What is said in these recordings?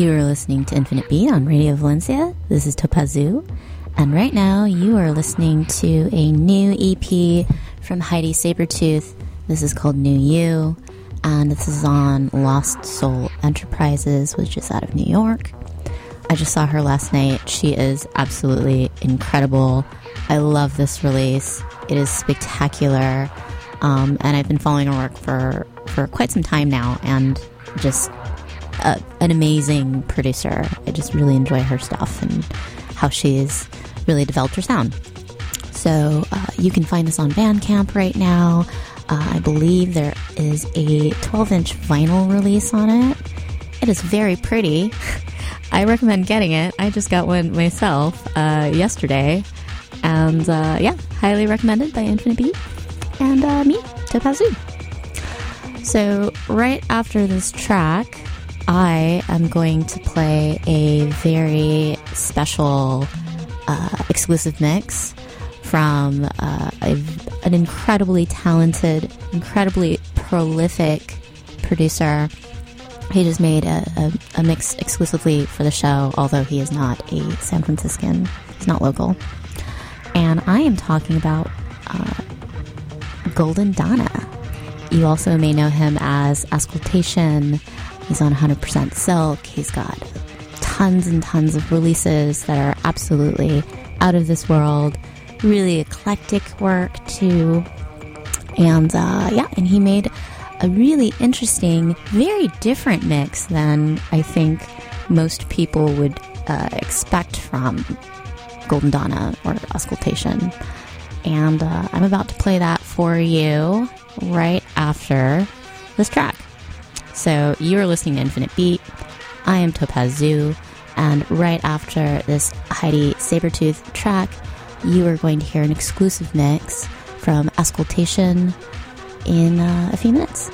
You are listening to Infinite Beat on Radio Valencia. This is Topazu. And right now you are listening to a new EP from Heidi Sabertooth. This is called Neu U. And this is on Lost Soul Enterprises, which is out of New York. I just saw her last night. She is absolutely incredible. I love this release. It is spectacular. Um, and I've been following her work for, for quite some time now and just a, an amazing producer. I just really enjoy her stuff and how she's really developed her sound. So uh, you can find this on Bandcamp right now. Uh, I believe there is a 12 inch vinyl release on it. It is very pretty. I recommend getting it. I just got one myself uh, yesterday. And uh, yeah, highly recommended by Infinite Beat and uh, me, Topazu. So, right after this track, I am going to play a very special uh, exclusive mix from uh, a, an incredibly talented, incredibly prolific producer. He just made a, a, a, mix exclusively for the show, although he is not a San Franciscan. He's not local. And I am talking about uh, Golden Donna. You also may know him as Auscultation. He's on 100% Silk. He's got tons and tons of releases that are absolutely out of this world. Really eclectic work, too. And uh, yeah, and he made a really interesting, very different mix than I think most people would uh, expect from Golden Donna or Auscultation. And uh, I'm about to play that for you right after this track. So you are listening to Infinite Beat. I am Topazu. And right after this Heidi Sabertooth track, you are going to hear an exclusive mix from Auscultation in uh, a few minutes.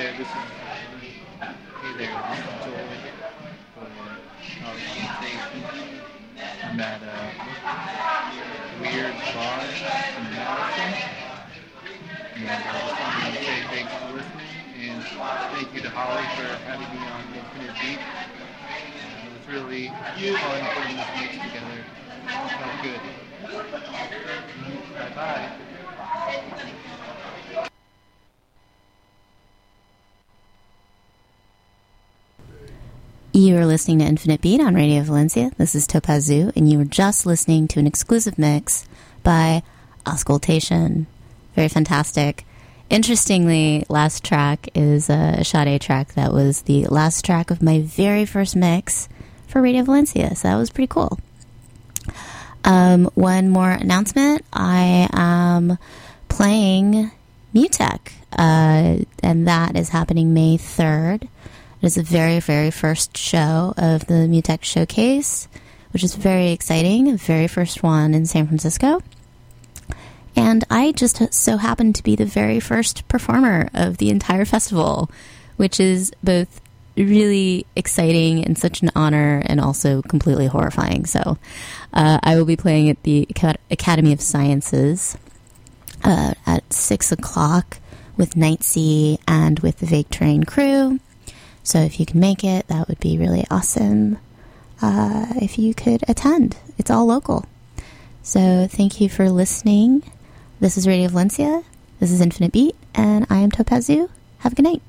There, this is listening to Infinite Beat on Radio Valencia. This is Topazu, and you were just listening to an exclusive mix by Auscultation. Very fantastic. Interestingly, last track is a Sade track that was the last track of my very first mix for Radio Valencia, so that was pretty cool. Um, one more announcement I am playing Mutek, uh, and that is happening May 3rd it is the very, very first show of the Mutek Showcase, which is very exciting. The very first one in San Francisco. And I just so happened to be the very first performer of the entire festival, which is both really exciting and such an honor and also completely horrifying. So uh, I will be playing at the Academy of Sciences uh, at 6 o'clock with Night Sea and with the Vague Terrain crew. So if you can make it, that would be really awesome. Uh, if you could attend, it's all local. So thank you for listening. This is Radio Valencia. This is Infinite Beat, and I am Topazu. Have a good night.